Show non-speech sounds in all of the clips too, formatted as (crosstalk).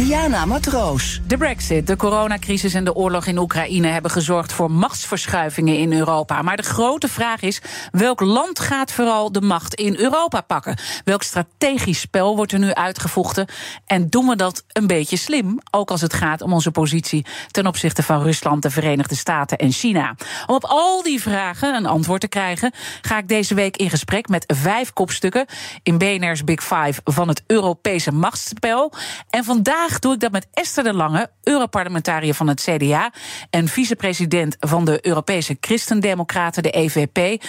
Diana Matroos. De brexit, de coronacrisis en de oorlog in Oekraïne hebben gezorgd voor machtsverschuivingen in Europa. Maar de grote vraag is: welk land gaat vooral de macht in Europa pakken? Welk strategisch spel wordt er nu uitgevochten? En doen we dat een beetje slim, ook als het gaat om onze positie ten opzichte van Rusland, de Verenigde Staten en China? Om op al die vragen een antwoord te krijgen, ga ik deze week in gesprek met vijf kopstukken in BNR's Big Five van het Europese machtsspel. En vandaag doe ik dat met Esther de Lange, Europarlementariër van het CDA en vicepresident van de Europese Christendemocraten, de EVP.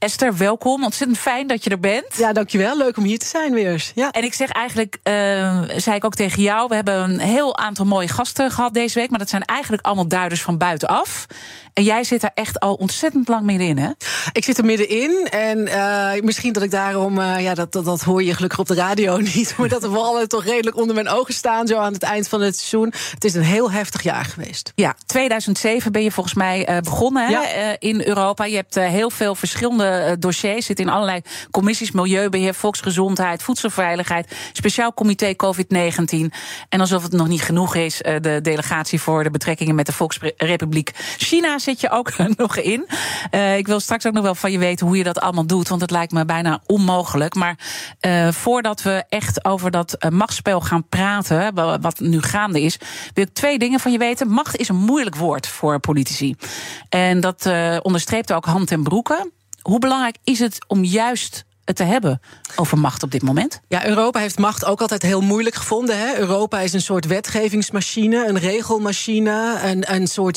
Esther, welkom. Ontzettend fijn dat je er bent. Ja, dankjewel. Leuk om hier te zijn weer. Ja. En ik zeg eigenlijk, uh, zei ik ook tegen jou, we hebben een heel aantal mooie gasten gehad deze week, maar dat zijn eigenlijk allemaal duiders van buitenaf. En jij zit daar echt al ontzettend lang middenin, hè? Ik zit er middenin. En uh, misschien dat ik daarom, uh, ja, dat, dat, dat hoor je gelukkig op de radio (laughs) niet. Maar dat de vallen toch redelijk onder mijn ogen staan, zo aan het eind van het seizoen. Het is een heel heftig jaar geweest. Ja, 2007 ben je volgens mij uh, begonnen hè, in Europa. Je hebt heel veel verschillende dossiers. Zit in allerlei commissies: milieubeheer, volksgezondheid, voedselveiligheid, speciaal comité COVID-19. En alsof het nog niet genoeg is, de delegatie voor de betrekkingen met de Volksrepubliek China zit je ook (laughs) nog in. Uh, ik wil straks ook nog wel van je weten hoe je dat allemaal doet, want het lijkt me bijna onmogelijk. Maar voordat we echt over dat machtsspel gaan praten, wat nu gaande is, wil ik twee dingen van je weten. Macht is een moeilijk woord voor politici. En dat onderstreept ook hand en broeken. Hoe belangrijk is het om juist te hebben over macht op dit moment? Ja, Europa heeft macht ook altijd heel moeilijk gevonden. Hè? Europa is een soort wetgevingsmachine, een regelmachine, een, een soort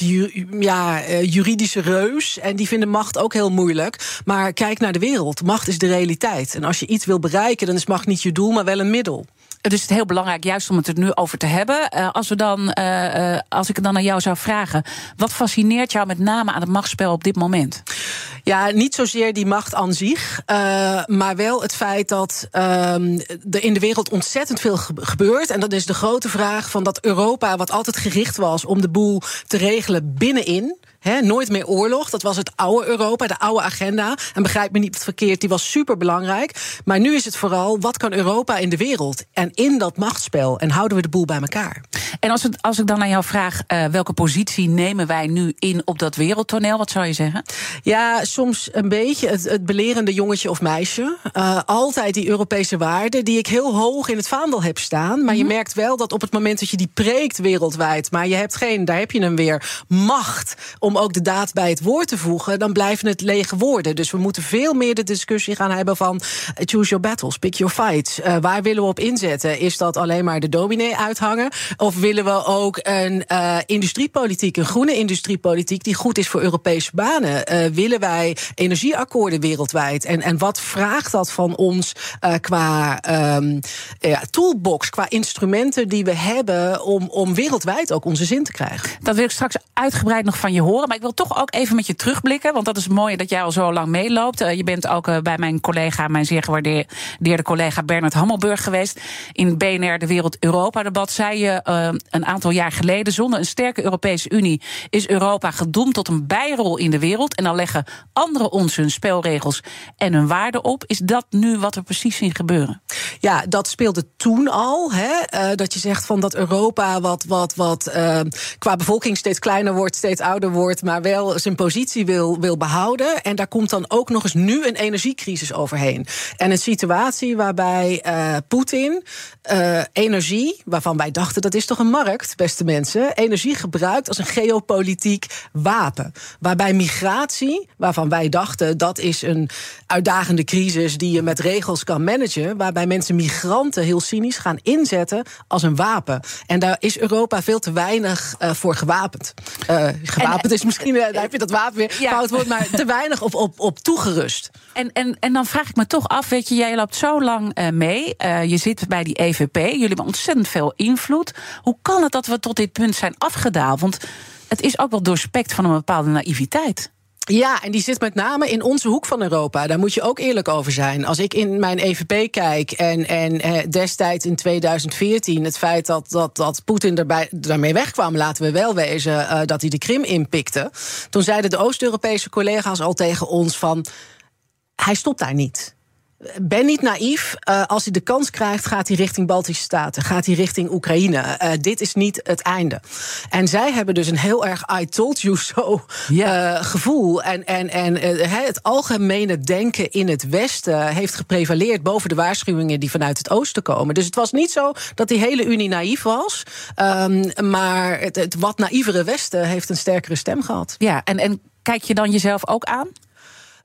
ja, juridische reus. En die vinden macht ook heel moeilijk. Maar kijk naar de wereld. Macht is de realiteit. En als je iets wil bereiken, dan is macht niet je doel, maar wel een middel. Dus het is heel belangrijk juist om het er nu over te hebben. Uh, als, we dan, uh, als ik het dan aan jou zou vragen, wat fascineert jou met name aan het machtsspel op dit moment? Ja, niet zozeer die macht aan zich, maar wel het feit dat um, er in de wereld ontzettend veel gebeurt. En dat is de grote vraag van dat Europa, wat altijd gericht was om de boel te regelen binnenin. He, nooit meer oorlog. Dat was het oude Europa, de oude agenda. En begrijp me niet verkeerd, die was super belangrijk. Maar nu is het vooral wat kan Europa in de wereld en in dat machtsspel en houden we de boel bij elkaar. En als, het, als ik dan aan jou vraag, uh, welke positie nemen wij nu in op dat wereldtoneel? Wat zou je zeggen? Ja, soms een beetje het, het belerende jongetje of meisje. Uh, altijd die Europese waarden die ik heel hoog in het vaandel heb staan. Maar je merkt wel dat op het moment dat je die preekt wereldwijd, maar je hebt geen, daar heb je hem weer, macht om om ook de daad bij het woord te voegen, dan blijven het lege woorden. Dus we moeten veel meer de discussie gaan hebben van choose your battles, pick your fights. Uh, waar willen we op inzetten? Is dat alleen maar de dominee uithangen? Of willen we ook een uh, industriepolitiek, een groene industriepolitiek, die goed is voor Europese banen? Uh, willen wij energieakkoorden wereldwijd? En, en wat vraagt dat van ons qua um, ja, toolbox, qua instrumenten die we hebben om, om wereldwijd ook onze zin te krijgen? Dat wil ik straks uitgebreid nog van je horen. Maar ik wil toch ook even met je terugblikken. Want dat is mooi dat jij al zo lang meeloopt. Uh, je bent ook uh, bij mijn collega, mijn zeer gewaardeerde collega Bernard Hammelburg geweest. In BNR De Wereld Europa debat zei je uh, een aantal jaar geleden. Zonder een sterke Europese Unie is Europa gedoemd tot een bijrol in de wereld. En dan leggen anderen ons hun spelregels en hun waarden op. Is dat nu wat er precies in gebeuren? Ja, dat speelde toen al. Hè? dat je zegt van dat Europa wat, wat, wat qua bevolking steeds kleiner wordt, steeds ouder wordt, maar wel zijn positie wil, wil behouden. En daar komt dan ook nog eens nu een energiecrisis overheen. En een situatie waarbij uh, Poetin uh, energie, waarvan wij dachten dat is toch een markt, beste mensen, energie gebruikt als een geopolitiek wapen. Waarbij migratie, waarvan wij dachten dat is een uitdagende crisis die je met regels kan managen, waarbij mensen migranten heel cynisch gaan inzetten als een wapen. En daar is Europa veel te weinig uh, voor gewapend. Uh, gewapend is misschien, daar heb je dat wapen weer, ja. fout woord, maar te weinig op, op, op toegerust. En, en, en dan vraag ik me toch af, weet je, jij loopt zo lang uh, mee, je zit bij die EVP, jullie hebben ontzettend veel invloed. Hoe kan het dat we tot dit punt zijn afgedaald? Want het is ook wel doorspekt van een bepaalde naïviteit. Ja, en die zit met name in onze hoek van Europa. Daar moet je ook eerlijk over zijn. Als ik in mijn EVP kijk en, en eh, destijds in 2014 het feit dat, dat, dat Poetin daarmee wegkwam, laten we wel wezen, uh, dat hij de Krim inpikte. Toen zeiden de Oost-Europese collega's al tegen ons van. Hij stopt daar niet ben niet naïef. Uh, als hij de kans krijgt, gaat hij richting Baltische Staten. Gaat hij richting Oekraïne. Uh, dit is niet het einde. En zij hebben dus een heel erg I told you so uh, gevoel. En, en, en het algemene denken in het Westen heeft geprevaleerd boven de waarschuwingen die vanuit het Oosten komen. Dus het was niet zo dat die hele Unie naïef was. Um, maar het, het wat naïevere Westen heeft een sterkere stem gehad. Ja, en, en kijk je dan jezelf ook aan?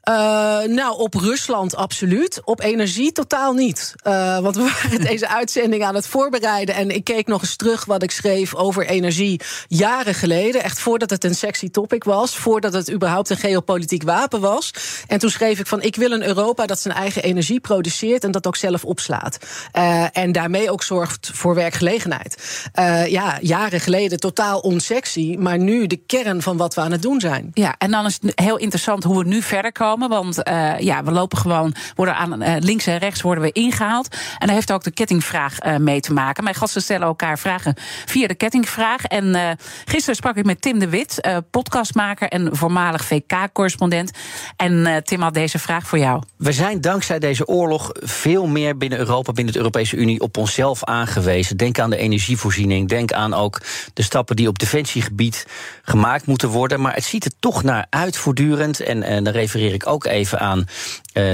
Uh, nou, op Rusland absoluut. Op energie totaal niet. Uh, want we (laughs) waren deze uitzending aan het voorbereiden. En ik keek nog eens terug wat ik schreef over energie jaren geleden. Echt voordat het een sexy topic was. Voordat het überhaupt een geopolitiek wapen was. En toen schreef ik van: ik wil een Europa dat zijn eigen energie produceert. en dat ook zelf opslaat. Uh, en daarmee ook zorgt voor werkgelegenheid. ja, jaren geleden totaal onsexy. Maar nu de kern van wat we aan het doen zijn. Ja, en dan is het heel interessant hoe we nu verder komen. Want uh, ja, we lopen gewoon, worden aan uh, links en rechts worden we ingehaald. En daar heeft ook de kettingvraag uh, mee te maken. Mijn gasten stellen elkaar vragen via de kettingvraag. En gisteren sprak ik met Tim de Wit, podcastmaker en voormalig VK-correspondent. En Tim had deze vraag voor jou. We zijn dankzij deze oorlog veel meer binnen Europa, binnen de Europese Unie, op onszelf aangewezen. Denk aan de energievoorziening. Denk aan ook de stappen die op defensiegebied gemaakt moeten worden. Maar het ziet er toch naar uit voortdurend. En, en dan refereer ik ook even aan uh,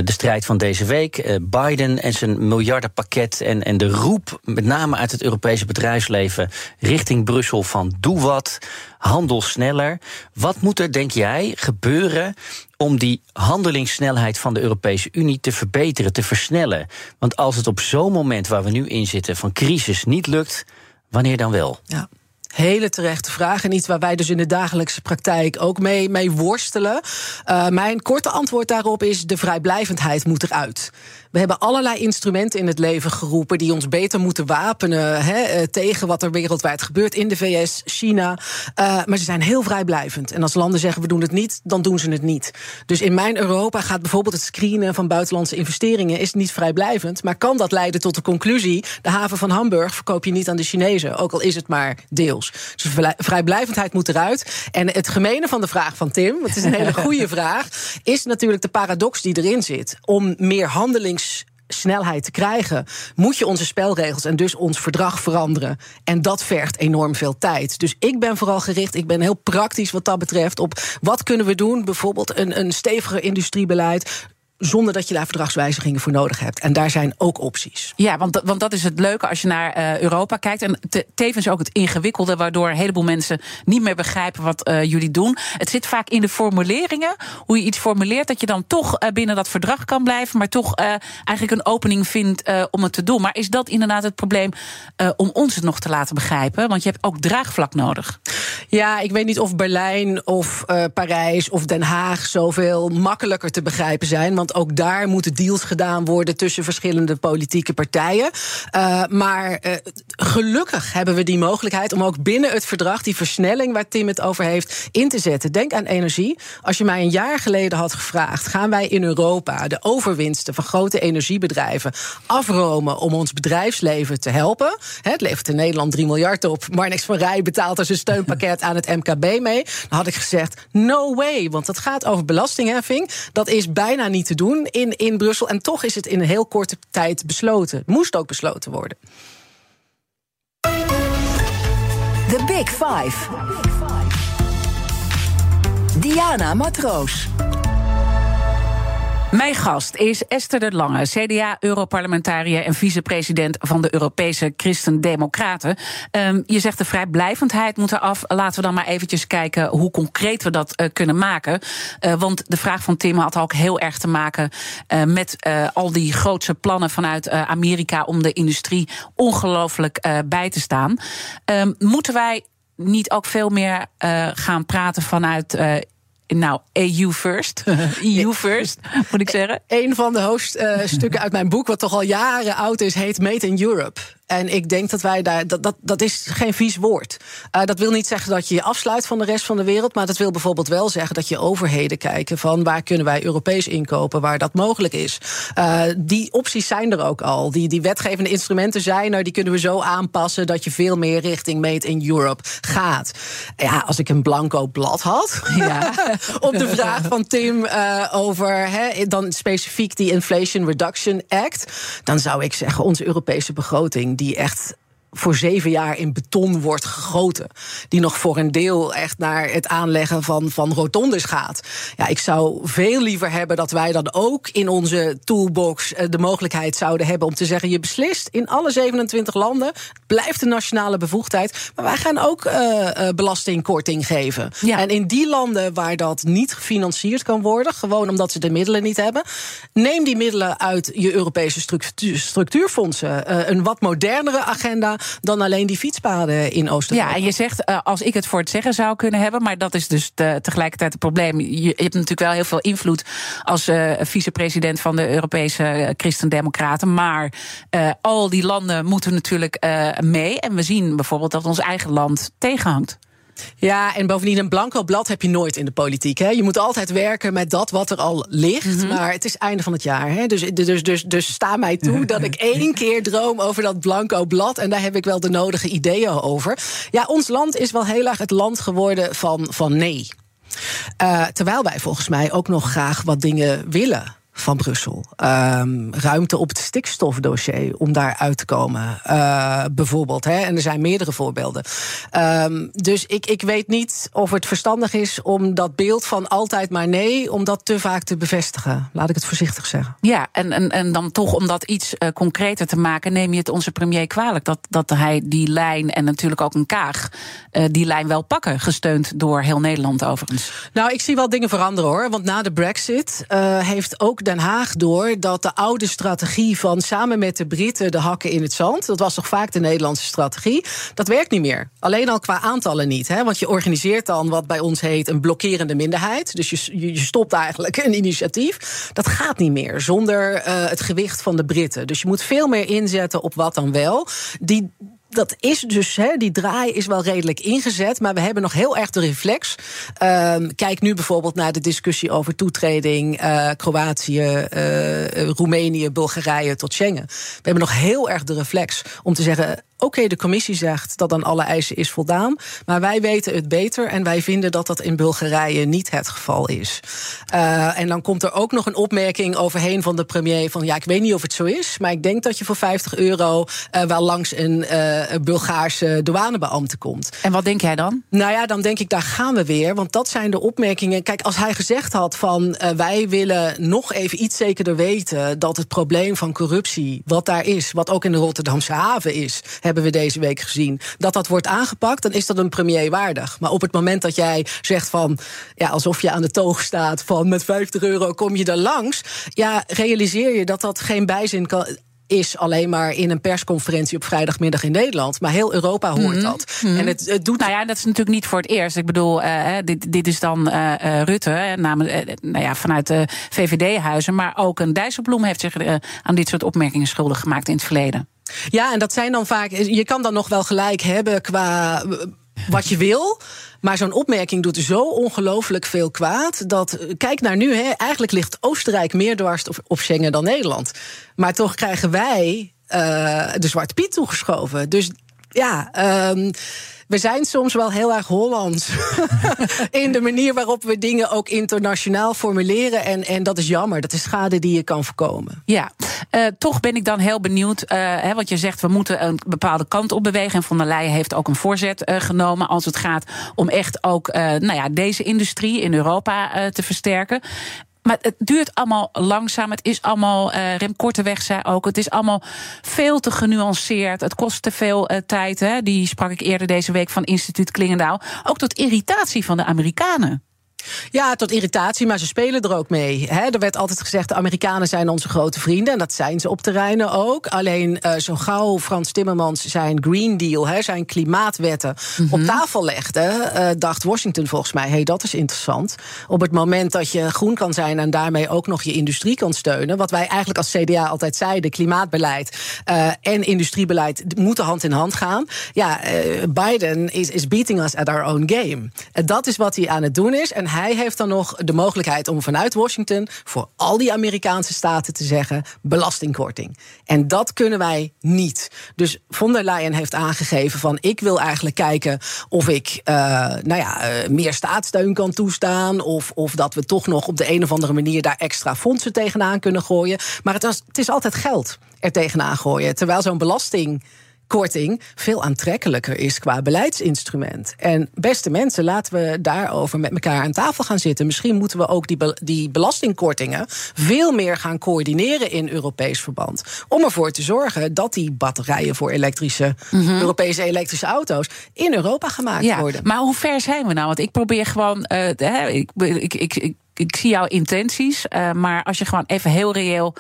de strijd van deze week. Uh, Biden en zijn miljardenpakket en, en de roep, met name uit het Europese bedrijfsleven, richting Brussel van doe wat, handel sneller. Wat moet er, denk jij, gebeuren om die handelingssnelheid van de Europese Unie te verbeteren, te versnellen? Want als het op zo'n moment waar we nu in zitten van crisis niet lukt, wanneer dan wel? Ja. Hele terechte vraag. En iets waar wij dus in de dagelijkse praktijk ook mee, mee worstelen. Uh, mijn korte antwoord daarop is: de vrijblijvendheid moet eruit. We hebben allerlei instrumenten in het leven geroepen die ons beter moeten wapenen eh, tegen wat er wereldwijd gebeurt in de VS, China. Uh, maar ze zijn heel vrijblijvend. En als landen zeggen we doen het niet, dan doen ze het niet. Dus in mijn Europa gaat bijvoorbeeld het screenen van buitenlandse investeringen is niet vrijblijvend. Maar kan dat leiden tot de conclusie: de haven van Hamburg verkoop je niet aan de Chinezen, ook al is het maar deels. Dus vrijblijvendheid moet eruit. En het gemene van de vraag van Tim, het is een hele (laughs) goede vraag, is natuurlijk de paradox die erin zit. Om meer handelings snelheid te krijgen, moet je onze spelregels en dus ons verdrag veranderen. En dat vergt enorm veel tijd. Dus ik ben vooral gericht, ik ben heel praktisch wat dat betreft, op wat kunnen we doen. Bijvoorbeeld een, een steviger industriebeleid zonder dat je daar verdragswijzigingen voor nodig hebt. En daar zijn ook opties. Ja, want, want dat is het leuke als je naar uh, Europa kijkt. En te, tevens ook het ingewikkelde, waardoor een heleboel mensen niet meer begrijpen wat uh, jullie doen. Het zit vaak in de formuleringen, hoe je iets formuleert, dat je dan toch uh, binnen dat verdrag kan blijven, maar toch eigenlijk een opening vindt om het te doen. Maar is dat inderdaad het probleem om ons het nog te laten begrijpen? Want je hebt ook draagvlak nodig. Ja, ik weet niet of Berlijn of Parijs of Den Haag zoveel makkelijker te begrijpen zijn. Want ook daar moeten deals gedaan worden tussen verschillende politieke partijen. Uh, maar uh, gelukkig hebben we die mogelijkheid om ook binnen het verdrag die versnelling waar Tim het over heeft in te zetten. Denk aan energie. Als je mij een jaar geleden had gevraagd: gaan wij in Europa de overwinsten van grote energiebedrijven afromen om ons bedrijfsleven te helpen? Het levert in Nederland 3 miljard op. Marnix van Rij betaalt als een steunpakket aan het MKB mee. Dan had ik gezegd: no way, want dat gaat over belastingheffing. Dat is bijna niet te doen in, in Brussel. En toch is het in een heel korte tijd besloten. Moest ook besloten worden. The Big Five. Diana Matroos. Mijn gast is Esther de Lange, CDA-europarlementariër en vicepresident van de Europese Christen-Democraten. Um, je zegt de vrijblijvendheid moet eraf. Laten we dan maar eventjes kijken hoe concreet we dat uh, kunnen maken. Uh, want de vraag van Tim had ook heel erg te maken uh, met al die grootse plannen vanuit Amerika om de industrie ongelooflijk bij te staan. Um, moeten wij niet ook veel meer gaan praten vanuit nou, EU first. (laughs) EU first, moet ik zeggen. Een van de hoofdstukken uit mijn boek, wat toch al jaren oud is, heet Made in Europe. En ik denk dat wij daar. Dat, dat, dat is geen vies woord. Uh, dat wil niet zeggen dat je je afsluit van de rest van de wereld. Maar dat wil bijvoorbeeld wel zeggen dat je overheden kijken van waar kunnen wij Europees inkopen, waar dat mogelijk is. Uh, die opties zijn er ook al. Die, die wetgevende instrumenten zijn er. Die kunnen we zo aanpassen dat je veel meer richting Made in Europe gaat. Ja, als ik een blanco blad had. Ja. (laughs) op de vraag van Tim uh, over he, dan specifiek die Inflation Reduction Act. Dan zou ik zeggen, onze Europese begroting, die echt voor zeven jaar in beton wordt gegoten. Die nog voor een deel echt naar het aanleggen van, van rotondes gaat. Ja, ik zou veel liever hebben dat wij dan ook in onze toolbox eh, de mogelijkheid zouden hebben om te zeggen: je beslist in alle 27 landen, blijft de nationale bevoegdheid. Maar wij gaan ook uh, belastingkorting geven. Ja. En in die landen waar dat niet gefinancierd kan worden, gewoon omdat ze de middelen niet hebben, neem die middelen uit je Europese structuurfondsen. Uh, een wat modernere agenda dan alleen die fietspaden in oost Ja, en je zegt, uh, als ik het voor het zeggen zou kunnen hebben, maar dat is dus de, tegelijkertijd het probleem. Je, hebt natuurlijk wel heel veel invloed als vicepresident van de Europese Christen-Democraten. Maar al die landen moeten natuurlijk mee. En we zien bijvoorbeeld dat ons eigen land tegenhangt. Ja, en bovendien een blanco blad heb je nooit in de politiek. Hè. Je moet altijd werken met dat wat er al ligt. Mhm. Maar het is einde van het jaar. Hè. Dus, dus, dus, dus sta mij toe (laughs) dat ik één keer droom over dat blanco blad. En daar heb ik wel de nodige ideeën over. Ja, ons land is wel heel erg het land geworden van, van nee. Uh, terwijl wij volgens mij ook nog graag wat dingen willen van Brussel. Um, ruimte op het stikstofdossier om daar uit te komen, uh, bijvoorbeeld. Hè? En er zijn meerdere voorbeelden. Um, dus ik, ik weet niet of het verstandig is om dat beeld van altijd maar nee, om dat te vaak te bevestigen. Laat ik het voorzichtig zeggen. Ja, en, en, en dan toch om dat iets uh, concreter te maken, neem je het onze premier kwalijk dat, dat hij die lijn en natuurlijk ook een Kaag uh, die lijn wel pakken, gesteund door heel Nederland overigens. Nou, ik zie wel dingen veranderen hoor. Want na de Brexit heeft ook Den Haag door dat de oude strategie van samen met de Britten de hakken in het zand, dat was toch vaak de Nederlandse strategie, dat werkt niet meer. Alleen al qua aantallen niet. Hè? Want je organiseert dan wat bij ons heet een blokkerende minderheid. Dus je, je stopt eigenlijk een initiatief. Dat gaat niet meer zonder uh, het gewicht van de Britten. Dus je moet veel meer inzetten op wat dan wel. Die, dat is dus, hè, die draai is wel redelijk ingezet. Maar we hebben nog heel erg de reflex. Uh, kijk nu bijvoorbeeld naar de discussie over toetreding. Uh, Kroatië, uh, Roemenië, Bulgarije tot Schengen. We hebben nog heel erg de reflex om te zeggen Oké, okay, de commissie zegt dat aan alle eisen is voldaan. Maar wij weten het beter en wij vinden dat dat in Bulgarije niet het geval is. Uh, en dan komt er ook nog een opmerking overheen van de premier: van ja, ik weet niet of het zo is, maar ik denk dat je voor 50 euro uh, wel langs een uh, Bulgaarse douanebeambte komt. En wat denk jij dan? Nou ja, dan denk ik, daar gaan we weer. Want dat zijn de opmerkingen. Kijk, als hij gezegd had van wij willen nog even iets zekerder weten dat het probleem van corruptie, wat daar is, wat ook in de Rotterdamse haven is hebben we deze week gezien. Dat dat wordt aangepakt, dan is dat een premier waardig. Maar op het moment dat jij zegt van, ja, alsof je aan de toog staat van met 50 euro kom je er langs, ja, realiseer je dat dat geen bijzin kan is alleen maar in een persconferentie op vrijdagmiddag in Nederland. Maar heel Europa hoort mhm. dat. Mm En het, het, doet. Nou ja, dat is natuurlijk niet voor het eerst. Ik bedoel, uh, dit, dit is dan uh, Rutte, namelijk, uh, nou ja, vanuit de VVD-huizen. Maar ook een Dijsselbloem heeft zich aan dit soort opmerkingen schuldig gemaakt in het verleden. Ja, en dat zijn dan vaak. Je kan dan nog wel gelijk hebben qua wat je wil. Maar zo'n opmerking doet zo ongelooflijk veel kwaad. Dat, kijk naar nu, hè, eigenlijk ligt Oostenrijk meer dwars op Schengen dan Nederland. Maar toch krijgen wij uh, de Zwarte Piet toegeschoven. Dus ja. Um, we zijn soms wel heel erg Hollands. (laughs) in de manier waarop we dingen ook internationaal formuleren. En, en dat is jammer. Dat is schade die je kan voorkomen. Ja, uh, toch ben ik dan heel benieuwd. Uh, hè, want je zegt we moeten een bepaalde kant op bewegen. En Van der Leyen heeft ook een voorzet uh, genomen. Als het gaat om echt ook nou ja, deze industrie in Europa te versterken. Maar het duurt allemaal langzaam. Het is allemaal, uh, Rem Korteweg zei ook, het is allemaal veel te genuanceerd. Het kost te veel uh, tijd. Hè. Die sprak ik eerder deze week van instituut Klingendaal. Ook tot irritatie van de Amerikanen. Ja, tot irritatie, maar ze spelen er ook mee. er werd altijd gezegd: de Amerikanen zijn onze grote vrienden. En dat zijn ze op terreinen ook. Alleen uh, zo gauw Frans Timmermans zijn Green Deal, zijn klimaatwetten op mhm. tafel legde, uh, dacht Washington volgens mij: hé, hey, dat is interessant. Op het moment dat je groen kan zijn en daarmee ook nog je industrie kan steunen, wat wij eigenlijk als CDA altijd zeiden: klimaatbeleid uh, en industriebeleid moeten hand in hand gaan. Ja, Biden is, is beating us at our own game. En dat is wat hij aan het doen is. En hij heeft dan nog de mogelijkheid om vanuit Washington voor al die Amerikaanse staten te zeggen: belastingkorting. En dat kunnen wij niet. Dus von der Leyen heeft aangegeven van ik wil eigenlijk kijken of ik uh, nou ja, uh, meer staatssteun kan toestaan. Of, of dat we toch nog op de een of andere manier daar extra fondsen tegenaan kunnen gooien. Maar het, het is altijd geld er tegenaan gooien. Terwijl zo'n belasting korting veel aantrekkelijker is qua beleidsinstrument. En beste mensen, laten we daarover met elkaar aan tafel gaan zitten. Misschien moeten we ook die, die belastingkortingen veel meer gaan coördineren in Europees verband. Om ervoor te zorgen dat die batterijen voor elektrische, mhm. Europese elektrische auto's in Europa gemaakt ja, worden. Maar hoe ver zijn we nou? Want ik probeer gewoon. Uh, ik, ik, ik, ik, ik, zie jouw intenties. Uh, maar als je gewoon even heel reëel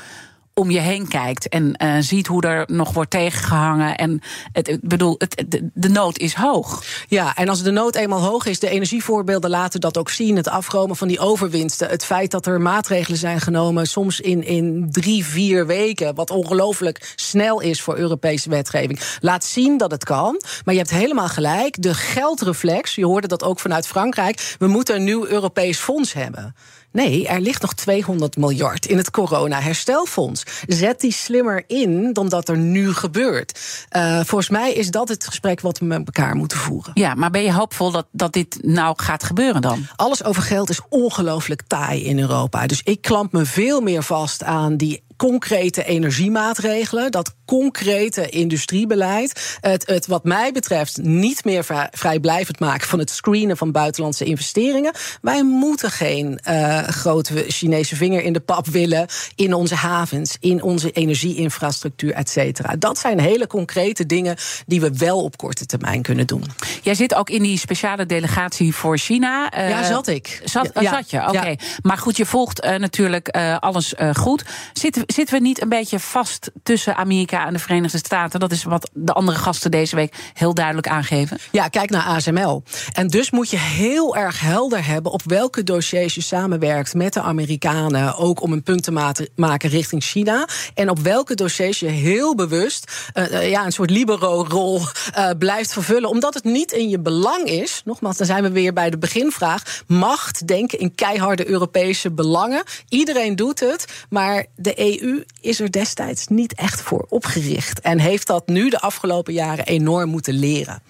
om je heen kijkt en uh, ziet hoe er nog wordt tegengehangen. En het, ik bedoel, het, de, nood is hoog. Ja, en als de nood eenmaal hoog is, de energievoorbeelden laten dat ook zien. Het afromen van die overwinsten. Het feit dat er maatregelen zijn genomen, soms in, in drie, vier weken. Wat ongelooflijk snel is voor Europese wetgeving. Laat zien dat het kan. Maar je hebt helemaal gelijk. De geldreflex, je hoorde dat ook vanuit Frankrijk. We moeten een nieuw Europees fonds hebben. Nee, er ligt nog 200 miljard in het corona-herstelfonds. Zet die slimmer in dan dat er nu gebeurt. Uh, volgens mij is dat het gesprek wat we met elkaar moeten voeren. Ja, maar ben je hoopvol dat, dat dit nou gaat gebeuren dan? Alles over geld is ongelooflijk taai in Europa. Dus ik klamp me veel meer vast aan die concrete energiemaatregelen, dat concrete industriebeleid. Het, het wat mij betreft niet meer vrijblijvend maken van het screenen van buitenlandse investeringen. Wij moeten geen uh, grote Chinese vinger in de pap willen in onze havens, in onze energieinfrastructuur, et cetera. Dat zijn hele concrete dingen die we wel op korte termijn kunnen doen. Jij zit ook in die speciale delegatie voor China. Uh, ja, zat ik. Zat, ja, zat je? Oké. Maar goed, je volgt uh, natuurlijk alles goed. Zit zitten we niet een beetje vast tussen Amerika en de Verenigde Staten? Dat is wat de andere gasten deze week heel duidelijk aangeven. Ja, kijk naar ASML. En dus moet je heel erg helder hebben op welke dossiers je samenwerkt met de Amerikanen. Ook om een punt te maken richting China. En op welke dossiers je heel bewust uh, ja, een soort libero-rol uh, blijft vervullen. Omdat het niet in je belang is. Nogmaals, dan zijn we weer bij de beginvraag. Macht denken in keiharde Europese belangen. Iedereen doet het. Maar de EU is er destijds niet echt voor opgericht. En heeft dat nu de afgelopen jaren enorm moeten leren.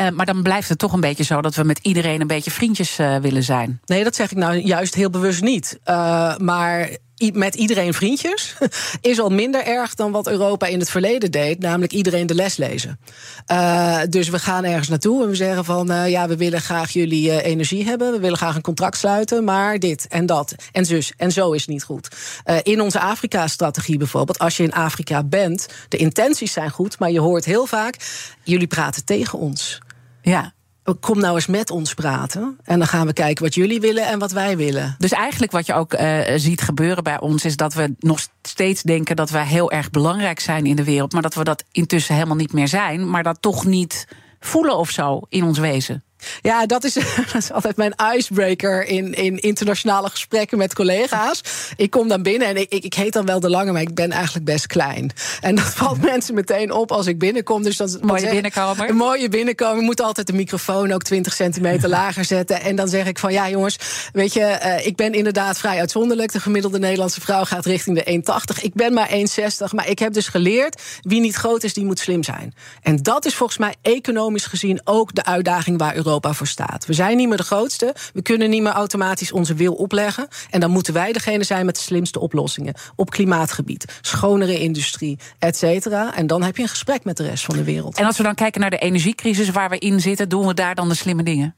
Uh, maar dan blijft het toch een beetje zo dat we met iedereen een beetje vriendjes uh, willen zijn. Nee, dat zeg ik nou juist heel bewust niet. Uh, maar met iedereen vriendjes (laughs) is al minder erg dan wat Europa in het verleden deed, namelijk iedereen de les lezen. Uh, dus we gaan ergens naartoe en we zeggen van uh, ja, we willen graag jullie uh, energie hebben, we willen graag een contract sluiten, maar dit en dat en zus en zo is niet goed. in onze Afrika-strategie bijvoorbeeld, als je in Afrika bent, de intenties zijn goed, maar je hoort heel vaak, jullie praten tegen ons. Ja, kom nou eens met ons praten. En dan gaan we kijken wat jullie willen en wat wij willen. Dus eigenlijk wat je ook uh, ziet gebeuren bij ons... is dat we nog steeds denken dat wij heel erg belangrijk zijn in de wereld... maar dat we dat intussen helemaal niet meer zijn... maar dat toch niet voelen of zo in ons wezen. Ja, dat is, (laughs) dat is altijd mijn icebreaker in, in internationale gesprekken met collega's. Ik kom dan binnen en ik, ik, ik heet dan wel de lange, maar ik ben eigenlijk best klein. En dat (laughs) valt mensen meteen op als ik binnenkom. Dus dat, mooie binnenkomer. Een mooie binnenkomer. Je moet altijd de microfoon ook 20 centimeter lager zetten. En dan zeg ik van ja, jongens, weet je, uh, ik ben inderdaad vrij uitzonderlijk. De gemiddelde Nederlandse vrouw gaat richting de 1,80. Ik ben maar 1,60. Maar ik heb dus geleerd: wie niet groot is, die moet slim zijn. En dat is volgens mij economisch gezien ook de uitdaging waar Europa Europa voor staat. We zijn niet meer de grootste. We kunnen niet meer automatisch onze wil opleggen. En dan moeten wij degene zijn met de slimste oplossingen. Op klimaatgebied, schonere industrie, et cetera. En dan heb je een gesprek met de rest van de wereld. En als we dan kijken naar de energiecrisis waar we in zitten, doen we daar dan de slimme dingen?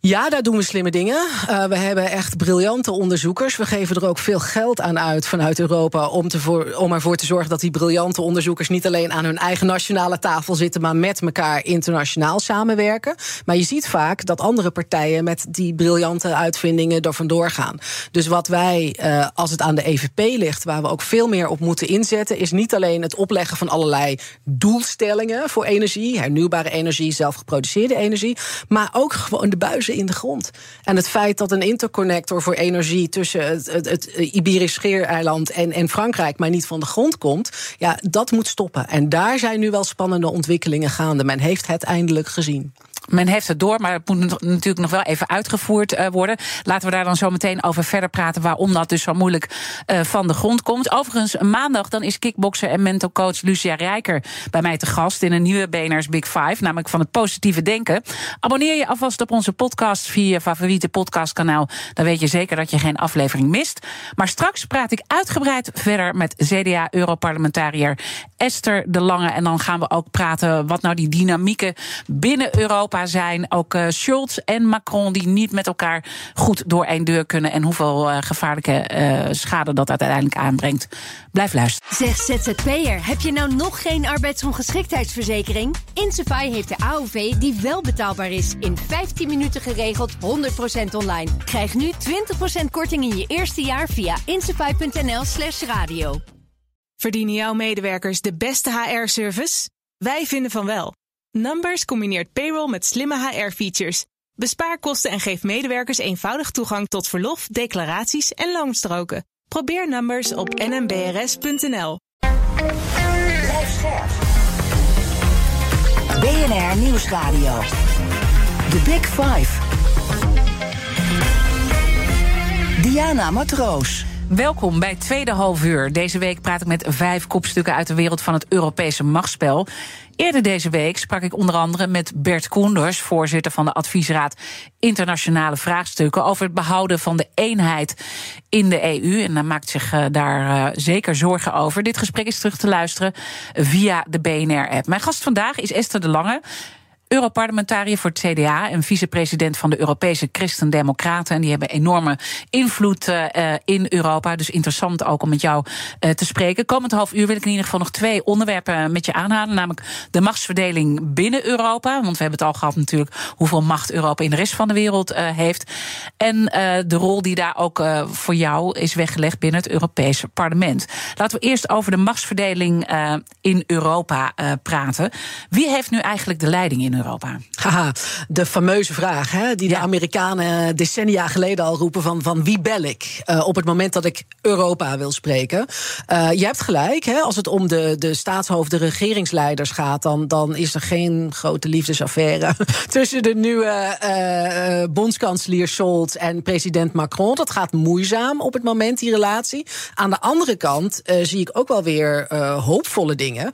Ja, daar doen we slimme dingen. Uh, we hebben echt briljante onderzoekers. We geven er ook veel geld aan uit vanuit Europa om, te voor, ervoor te zorgen dat die briljante onderzoekers niet alleen aan hun eigen nationale tafel zitten, maar met elkaar internationaal samenwerken. Maar je ziet vaak dat andere partijen met die briljante uitvindingen er vandoor gaan. Dus wat wij, uh, als het aan de EVP ligt, waar we ook veel meer op moeten inzetten, is niet alleen het opleggen van allerlei doelstellingen voor energie, hernieuwbare energie, zelfgeproduceerde energie, maar ook gewoon de buizen in de grond. En het feit dat een interconnector voor energie tussen het, het, Iberisch Scheereiland en, en Frankrijk maar niet van de grond komt, ja, dat moet stoppen. En daar zijn nu wel spannende ontwikkelingen gaande. Men heeft het eindelijk gezien. Men heeft het door, maar het moet natuurlijk nog wel even uitgevoerd uh, worden. Laten we daar dan zo meteen over verder praten waarom dat dus zo moeilijk uh, van de grond komt. Overigens, maandag dan is kickbokser en mental coach Lucia Rijker bij mij te gast in een nieuwe BNR's Big Five, namelijk van het positieve denken. Abonneer je alvast op onze podcast via je favoriete podcastkanaal. Dan weet je zeker dat je geen aflevering mist. Maar straks praat ik uitgebreid verder met CDA-europarlementariër Esther de Lange. En dan gaan we ook praten wat nou die dynamieken binnen Europa zijn. Ook uh, Schulz en Macron die niet met elkaar goed door één deur kunnen. En hoeveel uh, gevaarlijke uh, schade dat uiteindelijk aanbrengt. Blijf luisteren. Zeg ZZP'er, heb je nou nog geen arbeidsongeschiktheidsverzekering? Insafai heeft de AOV die wel betaalbaar is. In 15 minuten geregeld, 100% online. Krijg nu 20% korting in je eerste jaar via insafai.nl slash radio. Verdienen jouw medewerkers de beste HR-service? Wij vinden van wel. Numbers combineert payroll met slimme HR-features. Bespaar kosten en geef medewerkers eenvoudig toegang tot verlof, declaraties en loonstroken. Probeer Numbers op nmbrs.nl. BNR Nieuwsradio. The Big Five. Diana Matroos. Welkom bij Tweede Halfuur. Deze week praat ik met vijf kopstukken uit de wereld van het Europese machtsspel. Eerder deze week sprak ik onder andere met Bert Koenders, voorzitter van de Adviesraad Internationale Vraagstukken, over het behouden van de eenheid in de EU. En hij maakt zich uh, daar uh, zeker zorgen over. Dit gesprek is terug te luisteren via de BNR-app. Mijn gast vandaag is Esther de Lange. Europarlementariër voor het CDA en vicepresident van de Europese Christen-Democraten. En die hebben enorme invloed uh, in Europa. Dus interessant ook om met jou uh, te spreken. Komend half uur wil ik in ieder geval nog twee onderwerpen met je aanhalen. Namelijk de machtsverdeling binnen Europa. Want we hebben het al gehad natuurlijk hoeveel macht Europa in de rest van de wereld heeft. En de rol die daar ook voor jou is weggelegd binnen het Europese parlement. Laten we eerst over de machtsverdeling in Europa praten. Wie heeft nu eigenlijk de leiding in Europa? Europa? Haha, de fameuze vraag hè, die ja. de Amerikanen decennia geleden al roepen: van, van wie bel ik? Uh, op het moment dat ik Europa wil spreken. Uh, je hebt gelijk, hè, als het om de, de staatshoofden, regeringsleiders gaat, dan, dan is er geen grote liefdesaffaire (laughs) tussen de nieuwe uh, bondskanselier Scholz en president Macron. Dat gaat moeizaam op het moment, die relatie. Aan de andere kant zie ik ook wel weer hoopvolle dingen.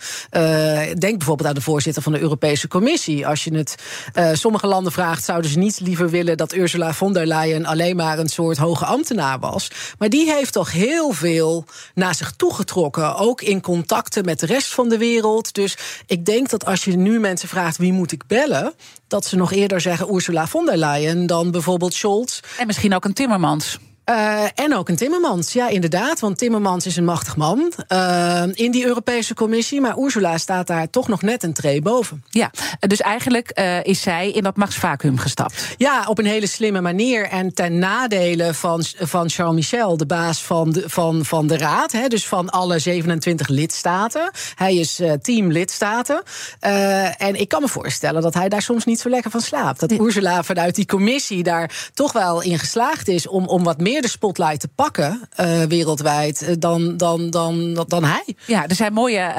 denk bijvoorbeeld aan de voorzitter van de Europese Commissie als je het uh, sommige landen vraagt, zouden ze niet liever willen dat Ursula von der Leyen alleen maar een soort hoge ambtenaar was. Maar die heeft toch heel veel naar zich toegetrokken, ook in contacten met de rest van de wereld. Dus ik denk dat als je nu mensen vraagt wie moet ik bellen, dat ze nog eerder zeggen Ursula von der Leyen dan bijvoorbeeld Scholz. En misschien ook een Timmermans. Uh, en ook een Timmermans, ja, inderdaad. Want Timmermans is een machtig man uh, in die Europese Commissie. Maar Ursula staat daar toch nog net een tree boven. Ja, dus eigenlijk uh, is zij in dat machtsvacuum gestapt. Ja, op een hele slimme manier. En ten nadele van, van Charles Michel, de baas van de, van, van de Raad. Hè, dus van alle 27 lidstaten. Hij is team lidstaten. en ik kan me voorstellen dat hij daar soms niet zo lekker van slaapt. Dat Ursula vanuit die commissie daar toch wel in geslaagd is om, om wat meer de spotlight te pakken uh, wereldwijd uh, dan, dan, dan, dan hij. Ja, er zijn mooie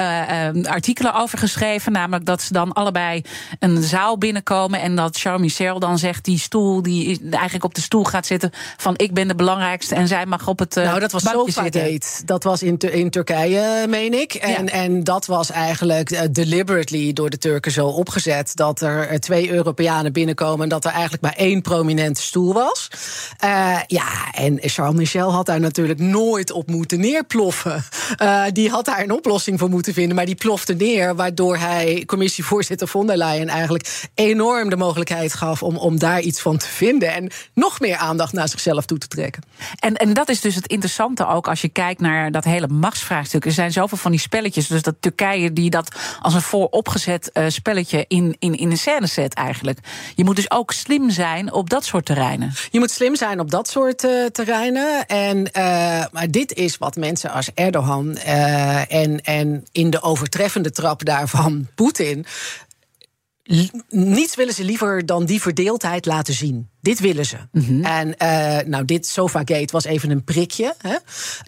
uh, artikelen over geschreven. Namelijk dat ze dan allebei een zaal binnenkomen. En dat Charles Michel dan zegt: die stoel, die eigenlijk op de stoel gaat zitten. van ik ben de belangrijkste en zij mag op het. nou, dat was Sofagate. Dat was in, in Turkije, meen ik. En, ja. en dat was eigenlijk deliberately door de Turken zo opgezet. dat er twee Europeanen binnenkomen. en dat er eigenlijk maar één prominente stoel was. ja, en en Charles Michel had daar natuurlijk nooit op moeten neerploffen. Uh, die had daar een oplossing voor moeten vinden, maar die plofte neer, waardoor hij commissievoorzitter von der Leyen eigenlijk enorm de mogelijkheid gaf om, om daar iets van te vinden en nog meer aandacht naar zichzelf toe te trekken. En, en dat is dus het interessante ook als je kijkt naar dat hele machtsvraagstuk. Er zijn zoveel van die spelletjes, dus dat Turkije die dat als een vooropgezet uh, spelletje in, in, in een scène zet eigenlijk. Je moet dus ook slim zijn op dat soort terreinen. Je moet slim zijn op dat soort uh, terreinen. En, uh, maar dit is wat mensen als Erdogan en, en in de overtreffende trap daarvan Poetin niets willen ze liever dan die verdeeldheid laten zien. Dit willen ze. Mm-hmm. En uh, nou, dit Sofagate was even een prikje. Hè?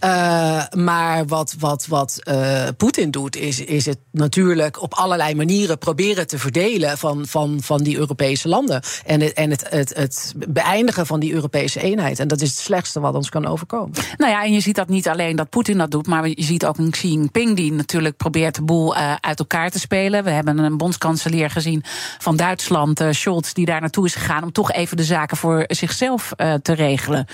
Uh, maar wat, wat, wat uh, Poetin doet, is, is het natuurlijk op allerlei manieren proberen te verdelen van, van, van die Europese landen. En, het, en het, het, het beëindigen van die Europese eenheid. En dat is het slechtste wat ons kan overkomen. Nou ja, en je ziet dat niet alleen dat Poetin dat doet, maar je ziet ook een Xi Jinping die natuurlijk probeert de boel uit elkaar te spelen. We hebben een bondskanselier gezien van Duitsland, Scholz, die daar naartoe is gegaan om toch even de zaak voor zichzelf uh, te regelen.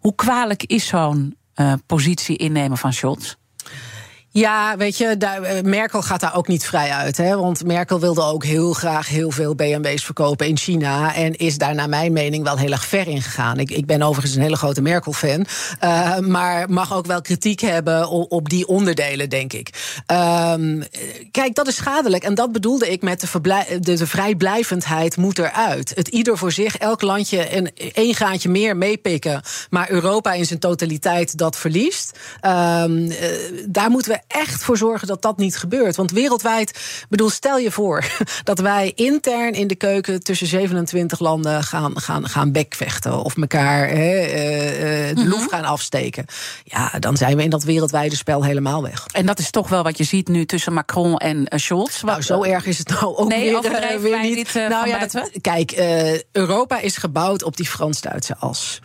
Hoe kwalijk is zo'n uh, positie innemen van Scholz? Ja, weet je, daar, eh, Merkel gaat daar ook niet vrij uit. Hè? Want Merkel wilde ook heel graag heel veel BMW's verkopen in China. En is daar, naar mijn mening, wel heel erg ver in gegaan. Ik, ik ben overigens een hele grote Merkel-fan. Uh, maar mag ook wel kritiek hebben op, die onderdelen, denk ik. Um, kijk, dat is schadelijk. En dat bedoelde ik met de, vrijblijvendheid moet eruit. Het ieder voor zich, elk landje een, één gaatje meer meepikken. Maar Europa in zijn totaliteit dat verliest. Um, daar moeten we echt voor zorgen dat dat niet gebeurt. Want wereldwijd, bedoel, stel je voor (laughs) dat wij intern in de keuken tussen 27 landen gaan, gaan, gaan bekvechten. Of elkaar he, uh, de loef gaan afsteken. Ja, dan zijn we in dat wereldwijde spel helemaal weg. En dat is toch wel wat je ziet nu tussen Macron en Scholz. Nou, zo erg is het nou ook nee, weer, (laughs) weer niet. Dit, uh, nou ja, dat, kijk, Europa is gebouwd op die Frans-Duitse as.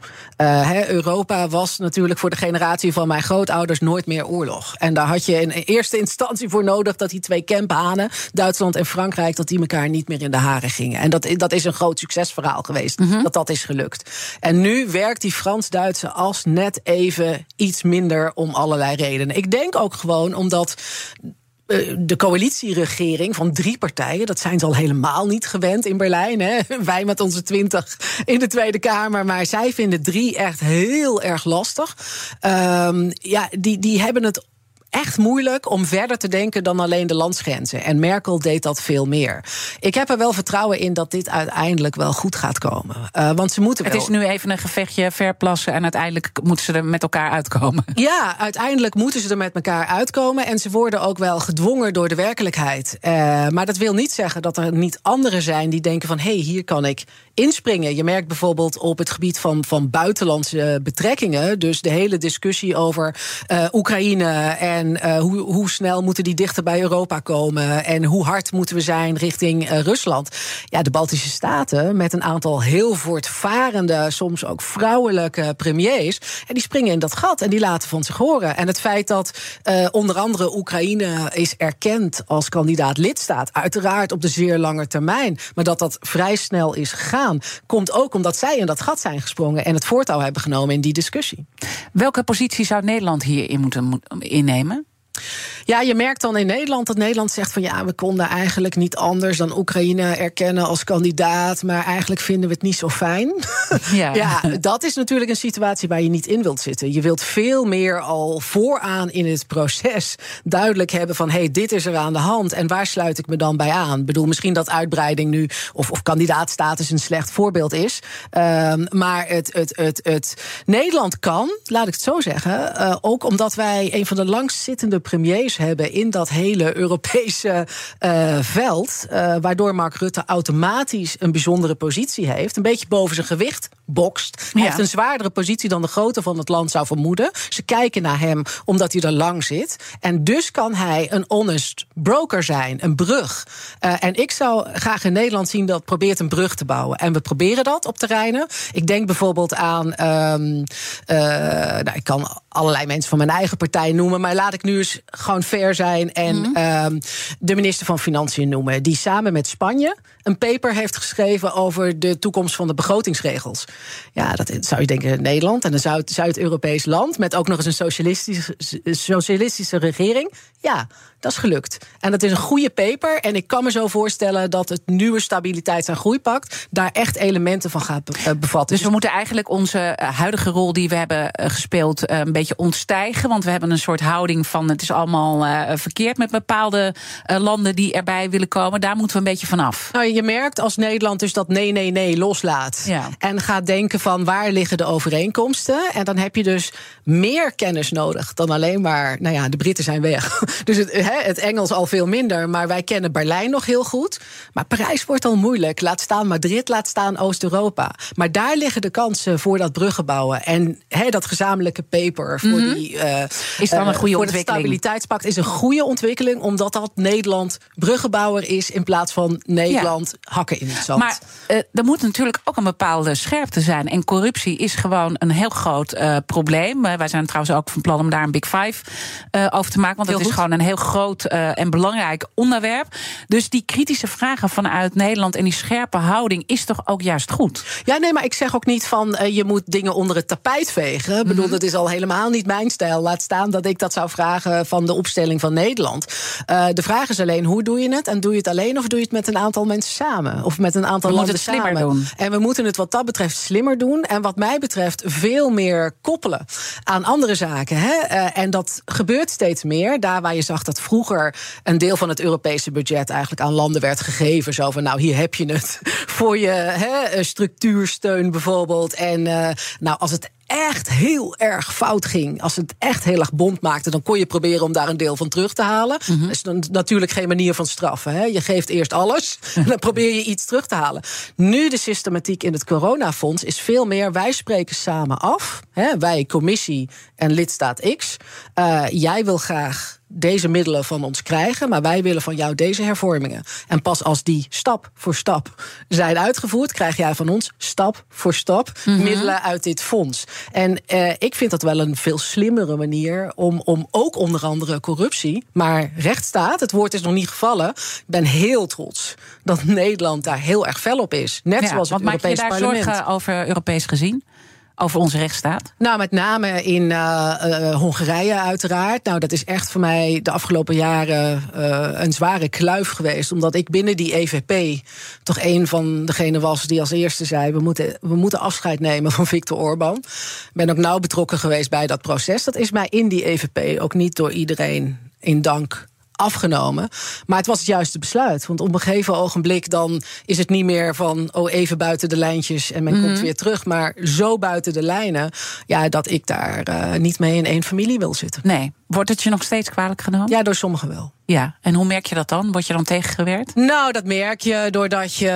Europa was natuurlijk voor de generatie van mijn grootouders nooit meer oorlog. En daar had je in eerste instantie voor nodig dat die twee kemphanen, Duitsland en Frankrijk, dat die elkaar niet meer in de haren gingen. En dat, dat is een groot succesverhaal geweest, mm -hmm. dat dat is gelukt. En nu werkt die Frans-Duitse as net even iets minder om allerlei redenen. Ik denk ook gewoon omdat eh, de coalitieregering van drie partijen, dat zijn ze al helemaal niet gewend in Berlijn. Hè? (laughs) Wij met onze twintig in de Tweede Kamer, maar zij vinden drie echt heel erg lastig. Um, ja, die, die hebben het echt moeilijk om verder te denken dan alleen de landsgrenzen. En Merkel deed dat veel meer. Ik heb er wel vertrouwen in dat dit uiteindelijk wel goed gaat komen. Uh, want ze moeten Het is nu even een gevechtje verplassen en uiteindelijk moeten ze er met elkaar uitkomen. (laughs) Ja, uiteindelijk moeten ze er met elkaar uitkomen. En ze worden ook wel gedwongen door de werkelijkheid. Uh, maar dat wil niet zeggen dat er niet anderen zijn die denken van... hé, hey, hier kan ik inspringen. Je merkt bijvoorbeeld op het gebied van, van buitenlandse betrekkingen... dus de hele discussie over uh, Oekraïne en uh, hoe, hoe snel moeten die dichter bij Europa komen? En hoe hard moeten we zijn richting Rusland? Ja, de Baltische Staten met een aantal heel voortvarende, soms ook vrouwelijke premiers. En die springen in dat gat en die laten van zich horen. En het feit dat onder andere Oekraïne is erkend als kandidaat lidstaat, uiteraard op de zeer lange termijn, maar dat dat vrij snel is gegaan, komt ook omdat zij in dat gat zijn gesprongen en het voortouw hebben genomen in die discussie. Welke positie zou Nederland hierin moeten innemen? Ja, je merkt dan in Nederland dat Nederland zegt van ja, we konden eigenlijk niet anders dan Oekraïne erkennen als kandidaat, maar eigenlijk vinden we het niet zo fijn. (laughs) Ja. ja, dat is natuurlijk een situatie waar je niet in wilt zitten. Je wilt veel meer al vooraan in het proces duidelijk hebben van hé, hey, dit is er aan de hand en waar sluit ik me dan bij aan? Ik bedoel, misschien dat uitbreiding nu of, of kandidaatstatus een slecht voorbeeld is, um, maar het, het, het, het, Nederland kan, laat ik het zo zeggen, uh, ook omdat wij een van de langstzittende premiers hebben in dat hele Europese uh, veld. Uh, waardoor Mark Rutte automatisch een bijzondere positie heeft. Een beetje boven zijn gewicht bokst. Hij ja. heeft een zwaardere positie dan de grootte van het land zou vermoeden. Ze kijken naar hem omdat hij er lang zit. En dus kan hij een honest broker zijn, een brug. Uh, en ik zou graag in Nederland zien dat probeert een brug te bouwen. En we proberen dat op terreinen. Ik denk bijvoorbeeld aan. Um, nou, ik kan allerlei mensen van mijn eigen partij noemen. Maar laat ik nu eens gewoon fair zijn en mm -hmm. de minister van Financiën noemen. Die samen met Spanje een paper heeft geschreven over de toekomst van de begrotingsregels. Ja, dat zou je denken Nederland en een Zuid- Zuid-Europees land... met ook nog eens een socialistische, socialistische regering. Ja, dat is gelukt. En dat is een goede paper. En ik kan me zo voorstellen dat het nieuwe Stabiliteits- en Groeipact... daar echt elementen van gaat eh, bevatten. Dus we moeten eigenlijk onze eh, huidige rol die we hebben eh, gespeeld een beetje ontstijgen. Want we hebben een soort houding van het is allemaal verkeerd met bepaalde landen die erbij willen komen. Daar moeten we een beetje vanaf. Nou, je merkt als Nederland dus dat nee, nee, nee loslaat. Ja. En gaat denken van waar liggen de overeenkomsten. En dan heb je dus meer kennis nodig dan alleen maar. Nou ja, de Britten zijn weg. (laughs) Dus het, het Engels al veel minder. Maar wij kennen Berlijn nog heel goed. Maar Parijs wordt al moeilijk. Laat staan Madrid, laat staan Oost-Europa. Maar daar liggen de kansen voor dat bruggenbouwen. En dat gezamenlijke paper voor die. eh, Is dan een eh, goede voor ontwikkeling? Het stabiliteitspact is een goede ontwikkeling. Omdat dat Nederland bruggenbouwer is. In plaats van Nederland hakken in het zand. Maar eh, er moet natuurlijk ook een bepaalde scherpte zijn. En corruptie is gewoon een heel groot eh, probleem. Eh, wij zijn trouwens ook van plan om daar een Big Five over te maken. Want het is gewoon een heel groot en belangrijk onderwerp. Dus die kritische vragen vanuit Nederland en die scherpe houding is toch ook juist goed? Ja, nee, maar ik zeg ook niet van je moet dingen onder het tapijt vegen. Ik bedoel, dat is al helemaal niet mijn stijl. Laat staan dat ik dat zou vragen van de opstelling van Nederland. De vraag is alleen hoe doe je het? En doe je het alleen of doe je het met een aantal mensen samen? Of met een aantal We landen samen? doen. En we moeten het wat dat betreft slimmer doen. En wat mij betreft veel meer koppelen aan andere zaken. Hè? Eh, en dat gebeurt steeds meer. Daar waar je zag dat vroeger een deel van het Europese budget eigenlijk aan landen werd gegeven. Zo van, nou, hier heb je het (laughs) voor je hè, eh, structuursteun bijvoorbeeld. En eh, nou, als het echt heel erg fout ging, als het echt heel erg bond maakte, dan kon je proberen om daar een deel van terug te halen. Dat is dan natuurlijk geen manier van straffen. Hè? Je geeft eerst alles (laughs) en dan probeer je iets terug te halen. Nu de systematiek in het coronafonds is veel meer wij spreken samen af. Hè? Wij, commissie en lidstaat X. Eh, jij wil graag deze middelen van ons krijgen, maar wij willen van jou deze hervormingen. En pas als die stap voor stap zijn uitgevoerd, krijg jij van ons stap voor stap middelen uit dit fonds. En eh, ik vind dat wel een veel slimmere manier om, om ook onder andere corruptie, maar rechtsstaat, het woord is nog niet gevallen. Ik ben heel trots dat Nederland daar heel erg fel op is. Net Ja, zoals het want maak je Europees daar Parlement. zorgen over Europees gezien? Over onze rechtsstaat? Nou, met name in eh, eh, Hongarije uiteraard. Nou, dat is echt voor mij de afgelopen jaren eh, een zware kluif geweest. Omdat ik binnen die EVP toch een van degenen was die als eerste zei... we moeten, we moeten afscheid nemen van Viktor Orban. Ik ben ook nauw betrokken geweest bij dat proces. Dat is mij in die EVP ook niet door iedereen in dank afgenomen. Maar het was het juiste besluit. Want op een gegeven ogenblik dan is het niet meer van... oh, even buiten de lijntjes en men komt weer terug. Maar zo buiten de lijnen ja, dat ik daar eh, niet mee in één familie wil zitten. Nee. Wordt het je nog steeds kwalijk genomen? Ja, door sommigen wel. Ja. En hoe merk je dat dan? Word je dan tegengewerkt? Nou, dat merk je doordat je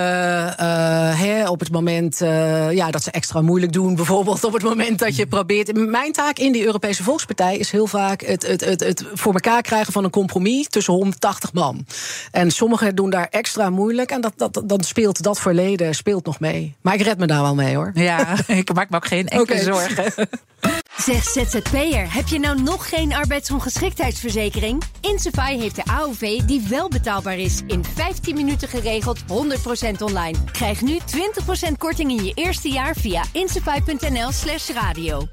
eh, hè, op het moment eh, ja, dat ze extra moeilijk doen, bijvoorbeeld op het moment dat je probeert. Mijn taak in die Europese Volkspartij is heel vaak het, het, het, het voor elkaar krijgen van een compromis tussen 180 man. En sommigen doen daar extra moeilijk en dat, dat, dan speelt dat verleden speelt nog mee. Maar ik red me daar wel mee hoor. Ja, (laughs) ik maak me ook geen enkele zorgen. (laughs) Zeg ZZP'er, heb je nou nog geen arbeidsongeschiktheidsverzekering? Insafai heeft de AOV die wel betaalbaar is. In 15 minuten geregeld, 100% online. Krijg nu 20% korting in je eerste jaar via insafai.nl slash radio.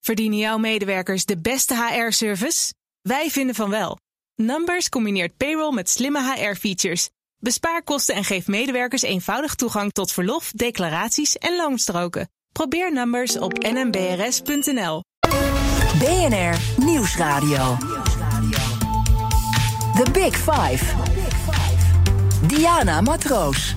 Verdienen jouw medewerkers de beste HR-service? Wij vinden van wel. Numbers combineert payroll met slimme HR-features. Bespaar kosten en geef medewerkers eenvoudig toegang tot verlof, declaraties en loonstroken. Probeer Numbers op nmbrs.nl. BNR Nieuwsradio. The Big Five. Diana Matroos.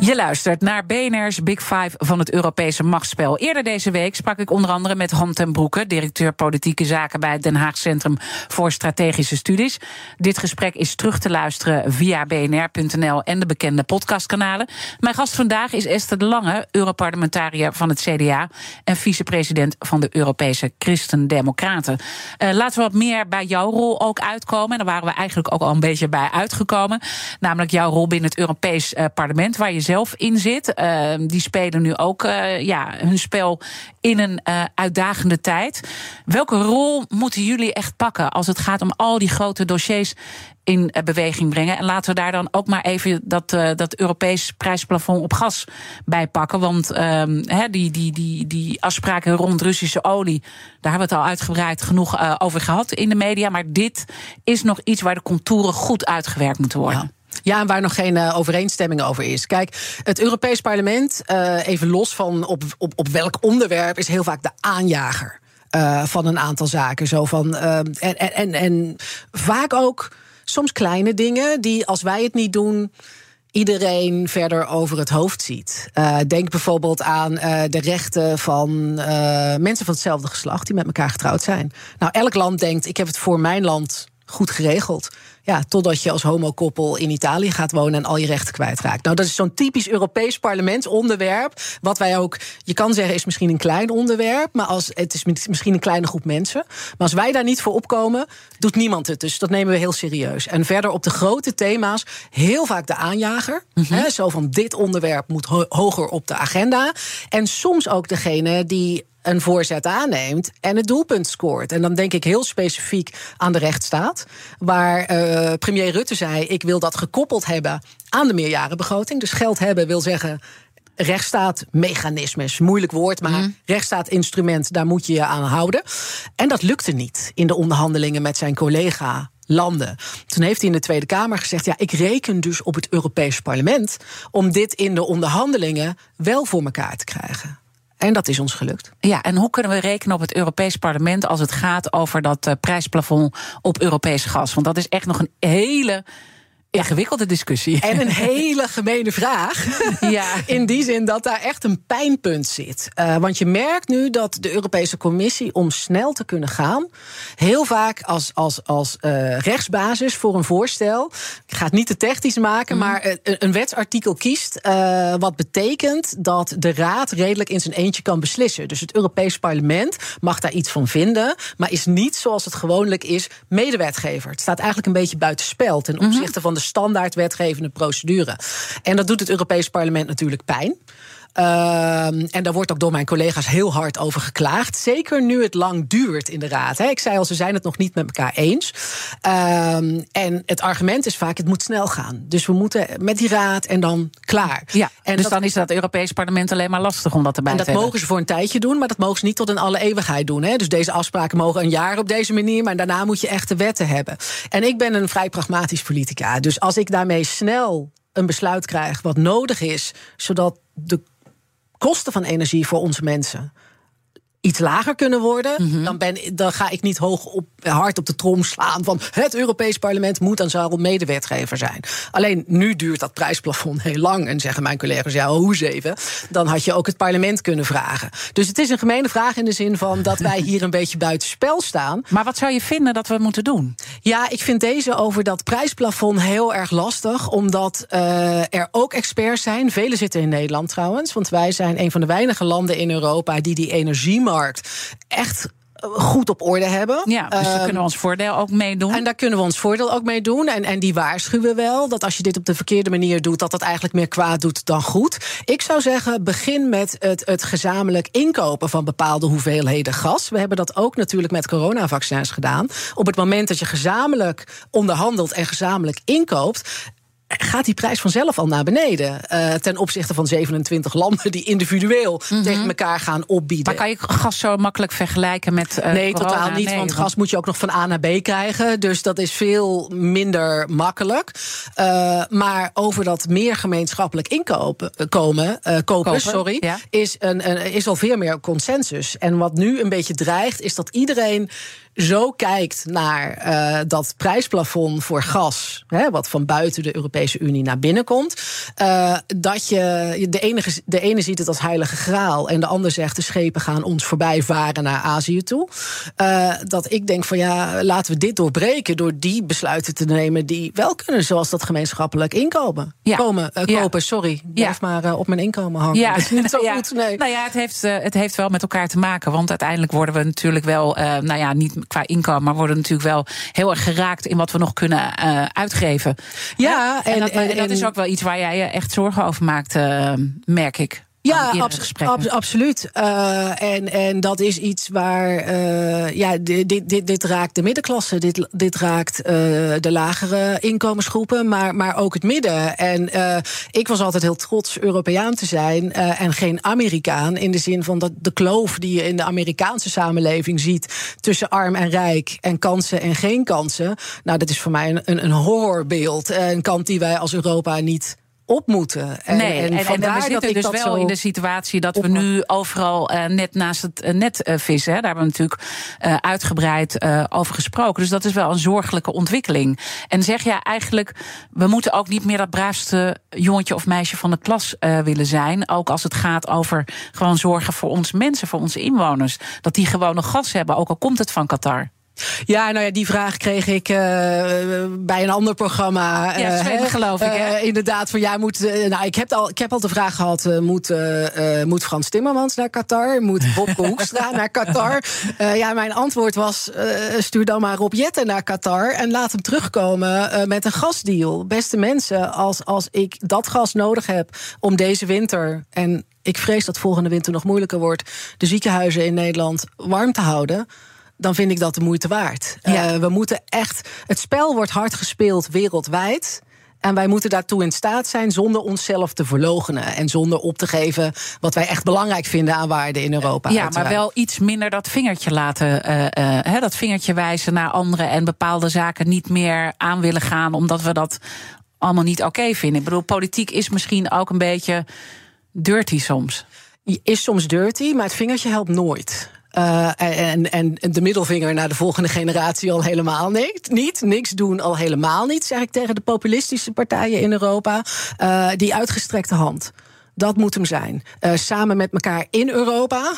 Je luistert naar BNR's Big Five van het Europese machtsspel. Eerder deze week sprak ik onder andere met Han ten Broeke, directeur politieke zaken bij het Den Haag Centrum voor Strategische Studies. Dit gesprek is terug te luisteren via bnr.nl en de bekende podcastkanalen. Mijn gast vandaag is Esther de Lange, Europarlementariër van het CDA en vicepresident van de Europese Christen-Democraten. Eh, laten we wat meer bij jouw rol ook uitkomen. En daar waren we eigenlijk ook al een beetje bij uitgekomen. Namelijk jouw rol binnen het Europees eh, Parlement, waar je zelf in zit. Ehm, die spelen nu ook ja, hun spel in een uitdagende tijd. Welke rol moeten jullie echt pakken als het gaat om al die grote dossiers in beweging brengen. En laten we daar dan ook maar even dat, dat Europees prijsplafond op gas bij pakken. Want um, die, die, die, die afspraken rond Russische olie, daar hebben we het al uitgebreid genoeg over gehad in de media. Maar dit is nog iets waar de contouren goed uitgewerkt moeten worden. Ja, en waar nog geen uh, overeenstemming over is. Kijk, het Europees Parlement, uh, even los van op, op, op welk onderwerp, is heel vaak de aanjager. Uh, van een aantal zaken. Zo van, en, en, en, en vaak ook soms kleine dingen die, als wij het niet doen iedereen verder over het hoofd ziet. Denk bijvoorbeeld aan de rechten van mensen van hetzelfde geslacht die met elkaar getrouwd zijn. Nou, elk land denkt: ik heb het voor mijn land goed geregeld. Ja, totdat je als homokoppel in Italië gaat wonen en al je rechten kwijtraakt. Nou, dat is zo'n typisch Europees parlementsonderwerp. Wat wij ook, je kan zeggen, is misschien een klein onderwerp. Maar als, het is misschien een kleine groep mensen. Maar als wij daar niet voor opkomen, doet niemand het. Dus dat nemen we heel serieus. En verder op de grote thema's, heel vaak de aanjager. Mm -hmm. zo van dit onderwerp moet ho hoger op de agenda. En soms ook degene die een voorzet aanneemt en het doelpunt scoort. En dan denk ik heel specifiek aan de rechtsstaat, waar uh, premier Rutte zei: ik wil dat gekoppeld hebben aan de meerjarenbegroting. Dus geld hebben wil zeggen. Rechtsstaatmechanismes, moeilijk woord, maar mm. rechtsstaatinstrument, daar moet je je aan houden. En dat lukte niet in de onderhandelingen met zijn collega landen. Toen heeft hij in de Tweede Kamer gezegd: ja, ik reken dus op het Europees Parlement om dit in de onderhandelingen wel voor elkaar te krijgen. En dat is ons gelukt. Ja, en hoe kunnen we rekenen op het Europees Parlement als het gaat over dat uh, prijsplafond op Europees gas? Want dat is echt nog een hele ingewikkelde discussie. En een hele gemene vraag. (laughs) Ja. In die zin dat daar echt een pijnpunt zit. Uh, want je merkt nu dat de Europese Commissie, om snel te kunnen gaan, heel vaak als, als, als uh, rechtsbasis voor een voorstel. Ik ga het niet te technisch maken, mm. maar een, een wetsartikel kiest. Uh, wat betekent dat de Raad redelijk in zijn eentje kan beslissen. Dus het Europees Parlement mag daar iets van vinden, maar is niet zoals het gewoonlijk is medewetgever. Het staat eigenlijk een beetje buitenspel ten opzichte mm -hmm. van de standaard wetgevende procedure. En dat doet het Europees Parlement natuurlijk pijn. Uh, en daar wordt ook door mijn collega's heel hard over geklaagd. Zeker nu het lang duurt in de Raad. Hè. Ik zei al, ze zijn het nog niet met elkaar eens. Uh, en het argument is vaak, het moet snel gaan. Dus we moeten met die Raad en dan klaar. Ja, en dus dat, dan is dat Europees Parlement alleen maar lastig om dat erbij te hebben. En dat mogen ze voor een tijdje doen, maar dat mogen ze niet tot in alle eeuwigheid doen. Hè. Dus deze afspraken mogen een jaar op deze manier, maar daarna moet je echte wetten hebben. En ik ben een vrij pragmatisch politica. Dus als ik daarmee snel een besluit krijg wat nodig is, zodat de kosten van energie voor onze mensen iets lager kunnen worden, mm -hmm. dan, ben, dan ga ik niet hoog op, hard op de trom slaan van het Europees Parlement moet en zal medewetgever zijn. Alleen nu duurt dat prijsplafond heel lang en zeggen mijn collega's ja, hoe zeven? Dan had je ook het parlement kunnen vragen. Dus het is een gemene vraag in de zin van dat wij hier een beetje buiten spel staan. Maar wat zou je vinden dat we moeten doen? Ja, ik vind deze over dat prijsplafond heel erg lastig, omdat uh, er ook experts zijn. Vele zitten in Nederland trouwens, want wij zijn een van de weinige landen in Europa die die energie echt goed op orde hebben. Ja, dus daar kunnen we ons voordeel ook mee doen. En daar kunnen we ons voordeel ook mee doen. En, en die waarschuwen wel dat als je dit op de verkeerde manier doet, dat dat eigenlijk meer kwaad doet dan goed. Ik zou zeggen, begin met het, het gezamenlijk inkopen van bepaalde hoeveelheden gas. We hebben dat ook natuurlijk met coronavaccins gedaan. Op het moment dat je gezamenlijk onderhandelt en gezamenlijk inkoopt, gaat die prijs vanzelf al naar beneden. Uh, ten opzichte van 27 landen die individueel mm -hmm. tegen elkaar gaan opbieden. Maar kan je gas zo makkelijk vergelijken met. Uh, nee, corona? totaal niet. Nee, want gas moet je ook nog van A naar B krijgen. Dus dat is veel minder makkelijk. Uh, maar over dat meer gemeenschappelijk inkopen komen, kopen, kopen, sorry, ja. is, een, een, is al veel meer consensus. En wat nu een beetje dreigt, is dat iedereen zo kijkt naar uh, dat prijsplafond voor gas, hè, wat van buiten de Europese Unie naar binnen komt, uh, dat je de, enige, de ene ziet het als heilige graal en de ander zegt de schepen gaan ons voorbij varen naar Azië toe. Uh, dat ik denk van ja, laten we dit doorbreken door die besluiten te nemen die wel kunnen, zoals dat gemeenschappelijk inkomen. Ja. Komen, ja. Kopen, sorry. Blijf ja. maar op mijn inkomen hangen. Ja. (laughs) Is niet zo goed. Nee. Nou ja, het heeft, het heeft wel met elkaar te maken, want uiteindelijk worden we natuurlijk wel, nou ja, niet qua inkomen, maar worden natuurlijk wel heel erg geraakt in wat we nog kunnen uh, uitgeven. Ja, en, dat, en, dat, is ook wel iets waar jij je echt zorgen over maakt, uh, merk ik. Ja, abs absoluut. Uh, en, en dat is iets waar. Uh, ja, dit, dit, dit raakt de middenklasse. Dit, dit raakt uh, de lagere inkomensgroepen, maar, maar ook het midden. En ik was altijd heel trots Europeaan te zijn en geen Amerikaan. In de zin van dat de kloof die je in de Amerikaanse samenleving ziet tussen arm en rijk en kansen en geen kansen. Nou, dat is voor mij een, een horrorbeeld. Een kant die wij als Europa niet op moeten. En, nee, en, en, en we zitten dus wel in de situatie dat we nu overal uh, net naast het uh, net uh, vissen. Hè. Daar hebben we natuurlijk uitgebreid over gesproken. Dus dat is wel een zorgelijke ontwikkeling. En zeg jij eigenlijk, we moeten ook niet meer dat braafste jongetje of meisje van de klas willen zijn. Ook als het gaat over gewoon zorgen voor ons mensen, voor onze inwoners. Dat die gewoon een gas hebben, ook al komt het van Qatar. Ja, nou ja, die vraag kreeg ik uh, bij een ander programma. Ja, uh, geloof ik. Hè? Uh, inderdaad, van jij moet. nou, ik heb, al, ik heb al de vraag gehad: moet, moet Frans Timmermans naar Qatar? Moet Bob (laughs) Hoekstra naar Qatar? ja, mijn antwoord was: stuur dan maar Rob Jetten naar Qatar en laat hem terugkomen met een gasdeal. Beste mensen, als, als ik dat gas nodig heb om deze winter en ik vrees dat volgende winter nog moeilijker wordt, de ziekenhuizen in Nederland warm te houden dan vind ik dat de moeite waard. Ja. Uh, we moeten echt. Het spel wordt hard gespeeld wereldwijd. En wij moeten daartoe in staat zijn zonder onszelf te verlogenen. En zonder op te geven wat wij echt belangrijk vinden aan waarden in Europa. Ja, maar wel iets minder dat vingertje laten. Uh, uh, dat vingertje wijzen naar anderen. En bepaalde zaken niet meer aan willen gaan. Omdat we dat allemaal niet oké vinden. Ik bedoel, politiek is misschien ook een beetje dirty soms. Is soms dirty, maar het vingertje helpt nooit. Uh, en, en de middelvinger naar de volgende generatie al helemaal niet. niet. Niks doen al helemaal niet, zeg ik tegen de populistische partijen in Europa. Uh, die uitgestrekte hand. Dat moet hem zijn. Uh, samen met elkaar in Europa.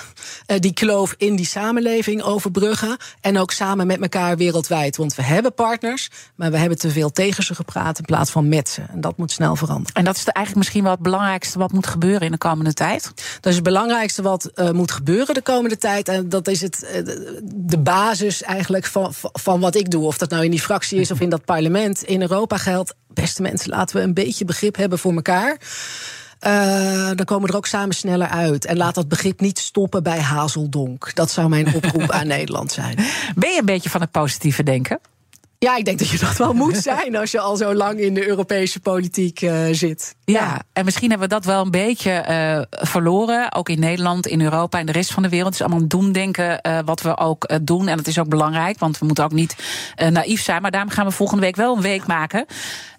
Uh, die kloof in die samenleving overbruggen. En ook samen met elkaar wereldwijd. Want we hebben partners, maar we hebben te veel tegen ze gepraat in plaats van met ze. En dat moet snel veranderen. En dat is eigenlijk misschien wel het belangrijkste wat moet gebeuren in de komende tijd? Dat is het belangrijkste wat uh, moet gebeuren de komende tijd. En dat is het, de basis eigenlijk van, van wat ik doe. Of dat nou in die fractie is of in dat parlement. In Europa geldt, beste mensen, laten we een beetje begrip hebben voor elkaar. Uh, dan komen we er ook samen sneller uit. En laat dat begrip niet stoppen bij hazeldonk. Dat zou mijn oproep aan (laughs) Nederland zijn. Ben je een beetje van het positieve denken? Ja, ik denk dat je dat wel moet (laughs) zijn als je al zo lang in de Europese politiek uh, zit. Ja, en misschien hebben we dat wel een beetje uh, verloren. Ook in Nederland, in Europa en de rest van de wereld. Het is allemaal doemdenken uh, wat we ook doen. En dat is ook belangrijk, want we moeten ook niet naïef zijn. Maar daarom gaan we volgende week wel een week maken.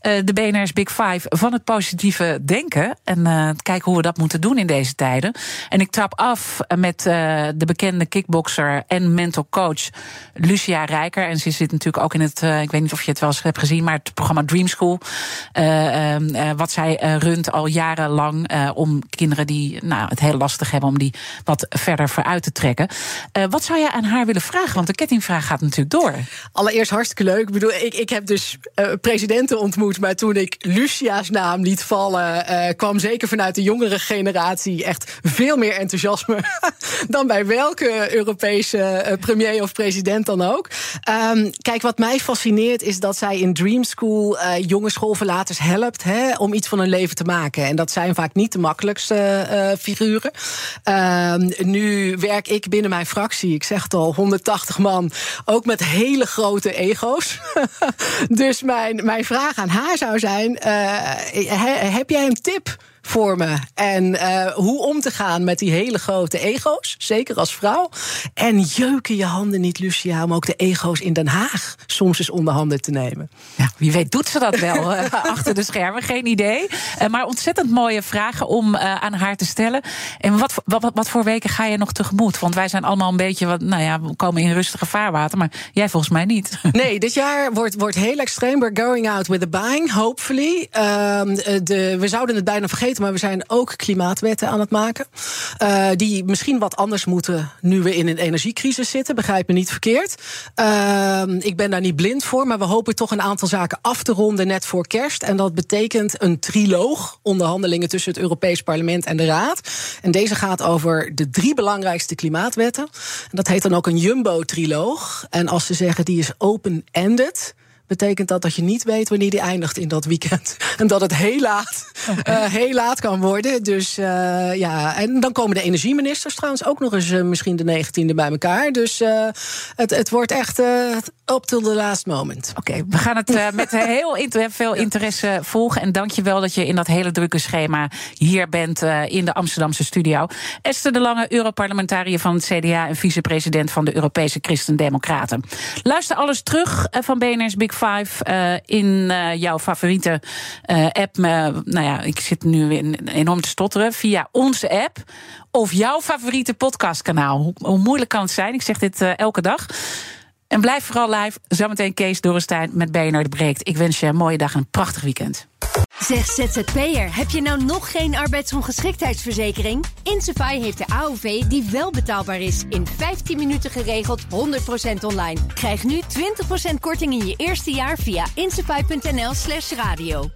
De BNR's Big Five van het positieve denken. En kijken hoe we dat moeten doen in deze tijden. En ik trap af met de bekende kickboxer en mental coach Lucia Rijker. En ze zit natuurlijk ook in het ik weet niet of je het wel eens hebt gezien, maar het programma Dream School. Uh, wat zij runt al jarenlang om kinderen die nou, het heel lastig hebben, om die wat verder vooruit te trekken. wat zou je aan haar willen vragen? Want de kettingvraag gaat natuurlijk door. Allereerst hartstikke leuk. Ik bedoel, ik, ik heb dus presidenten ontmoet, maar toen ik Lucia's naam liet vallen, kwam zeker vanuit de jongere generatie echt veel meer enthousiasme (laughs) dan bij welke Europese premier of president dan ook. Um, kijk, wat mij fascineert is dat zij in Dream School uh, jonge schoolverlaters helpt hè, om iets van hun leven te maken. En dat zijn vaak niet de makkelijkste figuren. Uh, nu werk ik binnen mijn fractie, ik zeg het al, 180 man, ook met hele grote ego's. (laughs) dus mijn, mijn vraag aan haar zou zijn: heb jij een tip? Voor me. En uh, hoe om te gaan met die hele grote ego's, zeker als vrouw. En jeuken je handen niet, Lucia, om ook de ego's in Den Haag soms eens onder handen te nemen. Ja, wie weet doet ze dat wel uh, (laughs) achter de schermen, geen idee. Uh, maar ontzettend mooie vragen om aan haar te stellen. En wat, wat, wat voor weken ga je nog tegemoet? Want wij zijn allemaal een beetje, wat, nou ja, we komen in rustige vaarwater, maar jij volgens mij niet. (laughs) Nee, dit jaar wordt, wordt heel extreem. We're going out with a bang, hopefully. Ehm, de, we zouden het bijna vergeten maar we zijn ook klimaatwetten aan het maken. Uh, die misschien wat anders moeten nu we in een energiecrisis zitten. Begrijp me niet verkeerd. Uh, ik ben daar niet blind voor, maar we hopen toch een aantal zaken af te ronden net voor kerst. En dat betekent een triloog, onderhandelingen tussen het Europees Parlement en de Raad. En deze gaat over de drie belangrijkste klimaatwetten. En dat heet dan ook een jumbo-triloog. En als ze zeggen die is open-ended betekent dat dat je niet weet wanneer die eindigt in dat weekend. (laughs) En dat het heel laat, uh, heel laat kan worden. Dus uh, ja, en dan komen de energieministers trouwens ook nog eens uh, misschien de 19e bij elkaar. Dus het, het wordt echt up till the last moment. Oké, okay, we gaan het met (laughs) heel inter veel interesse volgen. En dank je wel dat je in dat hele drukke schema hier bent in de Amsterdamse studio. Esther de Lange, Europarlementariër van het CDA en vicepresident van de Europese Christen-Democraten. Luister alles terug van BNR's Big Five in jouw favoriete app. nou ja, ik zit nu enorm te stotteren. Via onze app of jouw favoriete podcastkanaal. Hoe, hoe moeilijk kan het zijn? Ik zeg dit elke dag. En blijf vooral live. Zometeen Kees Dorrestein met BNR de Breekt. Ik wens je een mooie dag en een prachtig weekend. Zeg ZZP'er, heb je nou nog geen arbeidsongeschiktheidsverzekering? Insafai heeft de AOV die wel betaalbaar is. In 15 minuten geregeld, 100% online. Krijg nu 20% korting in je eerste jaar via insafai.nl slash radio.